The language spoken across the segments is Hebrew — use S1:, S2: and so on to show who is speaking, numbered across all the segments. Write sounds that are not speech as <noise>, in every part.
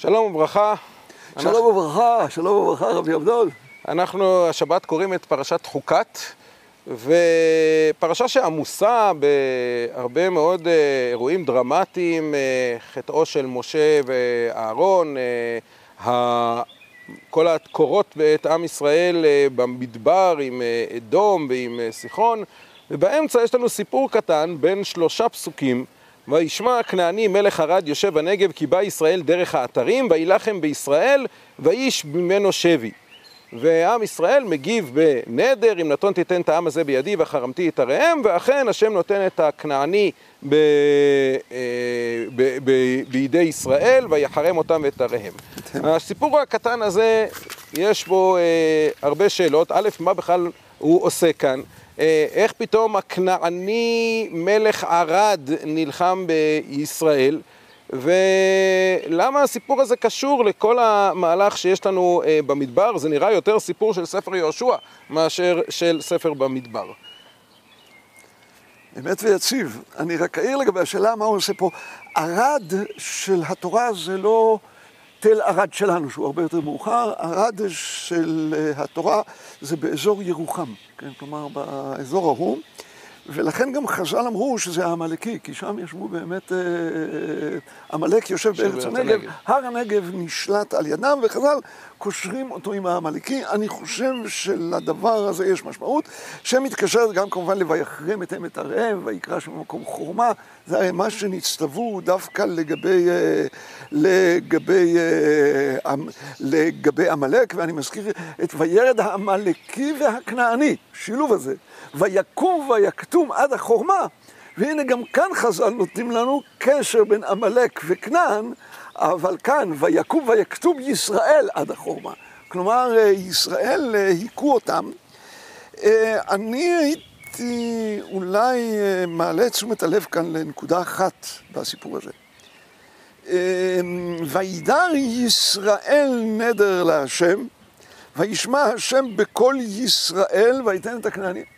S1: שלום וברכה.
S2: שלום אנחנו... וברכה, שלום וברכה, רבי עבדול.
S1: אנחנו השבת קוראים את פרשת חוקת, ופרשה שעמוסה בהרבה מאוד אה, אירועים דרמטיים, אה, חטאו של משה ואהרון, אה, כל הקורות בעת עם ישראל במדבר עם אדום ועם סיחון, ובאמצע יש לנו סיפור קטן בין שלושה פסוקים. וישמע הכנעני מלך ערד יושב בנגב כי בא ישראל דרך האתרים וילחם בישראל ואיש ממנו שבי. ועם ישראל מגיב בנדר, אם נתון תיתן את העם הזה בידי וחרמתי את עריהם, ואכן השם נותן את הכנעני ב, אה, ב, ב, בידי ישראל, ויחרם אותם ואת עריהם. הסיפור הקטן הזה, יש בו אה, הרבה שאלות. א', מה בכלל הוא עושה כאן? אה, איך פתאום הכנעני מלך ערד נלחם בישראל? ולמה הסיפור הזה קשור לכל המהלך שיש לנו אה, במדבר? זה נראה יותר סיפור של ספר יהושע מאשר של ספר במדבר.
S2: אמת ויציב. אני רק אעיר לגבי השאלה מה הוא עושה פה. ערד של התורה זה לא תל ערד שלנו, שהוא הרבה יותר מאוחר. ערד של אה, התורה זה באזור ירוחם, כן? כלומר באזור ההוא. ולכן גם חז"ל אמרו שזה העמלקי, כי שם ישבו באמת, אה, אה, עמלק יושב בארץ הנגב, הר הנגב נשלט על ידם, וחז"ל קושרים אותו עם העמלקי. אני חושב שלדבר הזה יש משמעות, שמתקשרת גם כמובן ל"ויחרם את עמק עריהם", ויקרא שם במקום חורמה, זה הרי מה שנצטוו דווקא לגבי, אה, לגבי, לגבי עמלק, ואני מזכיר את וירד העמלקי והכנעני, שילוב הזה. ויקום ויקטום עד החורמה. והנה גם כאן חז"ל נותנים לנו קשר בין עמלק וכנען, אבל כאן ויקום ויקטום ישראל עד החורמה. כלומר, ישראל אה, היכו אותם. אה, אני הייתי אולי אה, מעלה את תשומת הלב כאן לנקודה אחת בסיפור הזה. וידר ישראל נדר להשם, וישמע השם בקול ישראל ויתן את הכנענים.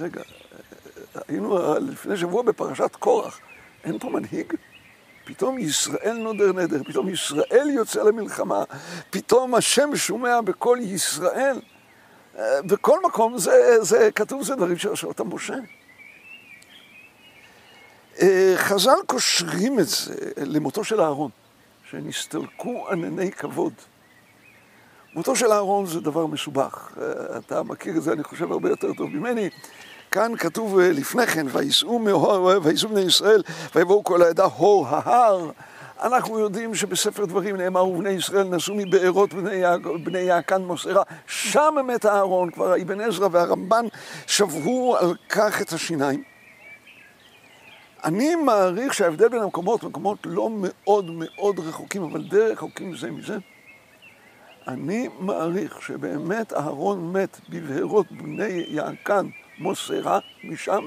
S2: רגע, היינו לפני שבוע בפרשת קורח, אין פה מנהיג? פתאום ישראל נודר נדר, פתאום ישראל יוצא למלחמה, פתאום השם שומע בקול ישראל. בכל מקום זה, זה כתוב, זה דברים שעושה אותם משה. חז"ל קושרים את זה למותו של אהרון, שנסתלקו ענני כבוד. מותו של אהרון זה דבר מסובך, אתה מכיר את זה, אני חושב, הרבה יותר טוב ממני. כאן כתוב לפני כן, וייסעו בני ישראל, ויבואו כל העדה הור ההר. אנחנו יודעים שבספר דברים נאמר, ובני ישראל נסעו מבארות בני, בני יעקן מוסרה, שם מת אהרון, כבר אבן עזרא והרמב"ן שברו על כך את השיניים. אני מעריך שההבדל בין המקומות, מקומות לא מאוד מאוד רחוקים, אבל די רחוקים זה מזה, אני מעריך שבאמת אהרון מת בבהרות בני יעקן מוסרה משם,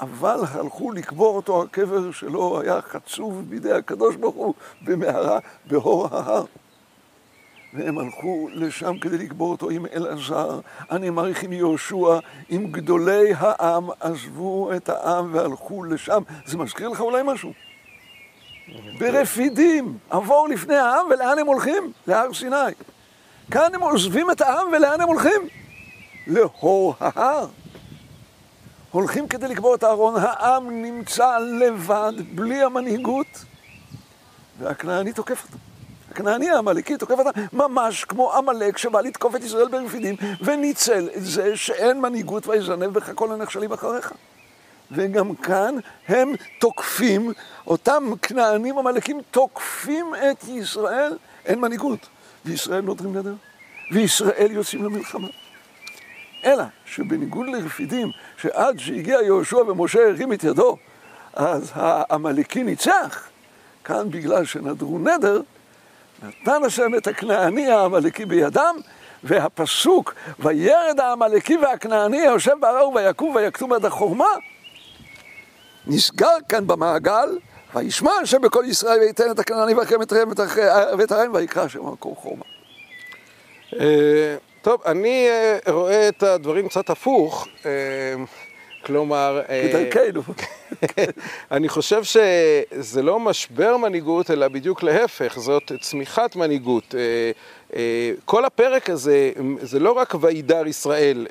S2: אבל הלכו לקבור אותו, הקבר שלו היה חצוב בידי הקדוש ברוך הוא במערה, בהור ההר. והם הלכו לשם כדי לקבור אותו עם אלעזר, אני מעריך עם יהושע, עם גדולי העם, עזבו את העם והלכו לשם. זה מזכיר לך אולי משהו? ברפידים, עבור לפני העם, ולאן הם הולכים? להר סיני. כאן הם עוזבים את העם, ולאן הם הולכים? להור ההר. הולכים כדי לקבור את אהרון, העם נמצא לבד, בלי המנהיגות, והכנעני תוקף אותו. הכנעני העמלקי תוקף אותה ממש כמו עמלק שבא לתקוף את ישראל ברפידים וניצל את זה שאין מנהיגות ויזנב בך כל הנחשלים אחריך. וגם כאן הם תוקפים, אותם כנענים עמלקים תוקפים את ישראל, אין מנהיגות, וישראל נותרים נדר, וישראל יוצאים למלחמה. אלא שבניגוד לרפידים, שעד שהגיע יהושע ומשה הרים את ידו, אז העמלקי ניצח, כאן בגלל שנדרו נדר, נתן השם את הכנעני העמלקי בידם, והפסוק, וירד העמלקי והכנעני היושב בהר ויקום ויקטום עד החורמה, נסגר כאן במעגל, וישמע השם בכל ישראל וייתן את הכנעני ואחריהם ואת הרעים ויקרא השם במקום חורמה.
S1: אה, טוב, אני אה, רואה את הדברים קצת הפוך. אה, כלומר...
S2: כדרכנו. <laughs>
S1: אני חושב שזה לא משבר מנהיגות, אלא בדיוק להפך, זאת צמיחת מנהיגות. כל הפרק הזה, זה לא רק וידר ישראל,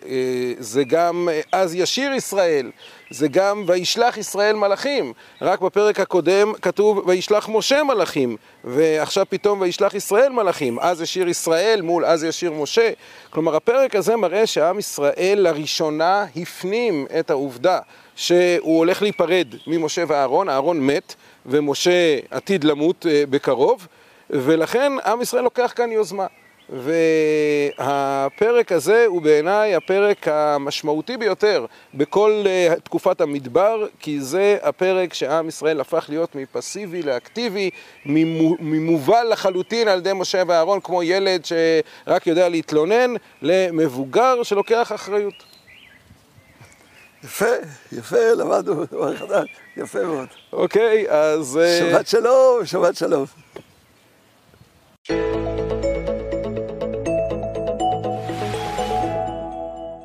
S1: זה גם אז ישיר ישראל, זה גם וישלח ישראל מלאכים. רק בפרק הקודם כתוב וישלח משה מלאכים, ועכשיו פתאום וישלח ישראל מלאכים. אז ישיר ישראל מול אז ישיר משה. כלומר, הפרק הזה מראה שעם ישראל לראשונה הפנים את העובדה שהוא הולך להיפרד ממשה ואהרון, אהרון מת ומשה עתיד למות בקרוב, ולכן עם ישראל לוקח כאן יוזמה. והפרק הזה הוא בעיניי הפרק המשמעותי ביותר בכל תקופת המדבר, כי זה הפרק שעם ישראל הפך להיות מפסיבי לאקטיבי, ממובל לחלוטין על ידי משה ואהרון, כמו ילד שרק יודע להתלונן, למבוגר שלוקח אחריות.
S2: יפה, יפה, למדנו דבר חדש, יפה מאוד.
S1: אוקיי, אז...
S2: שבת שלום, שבת שלום.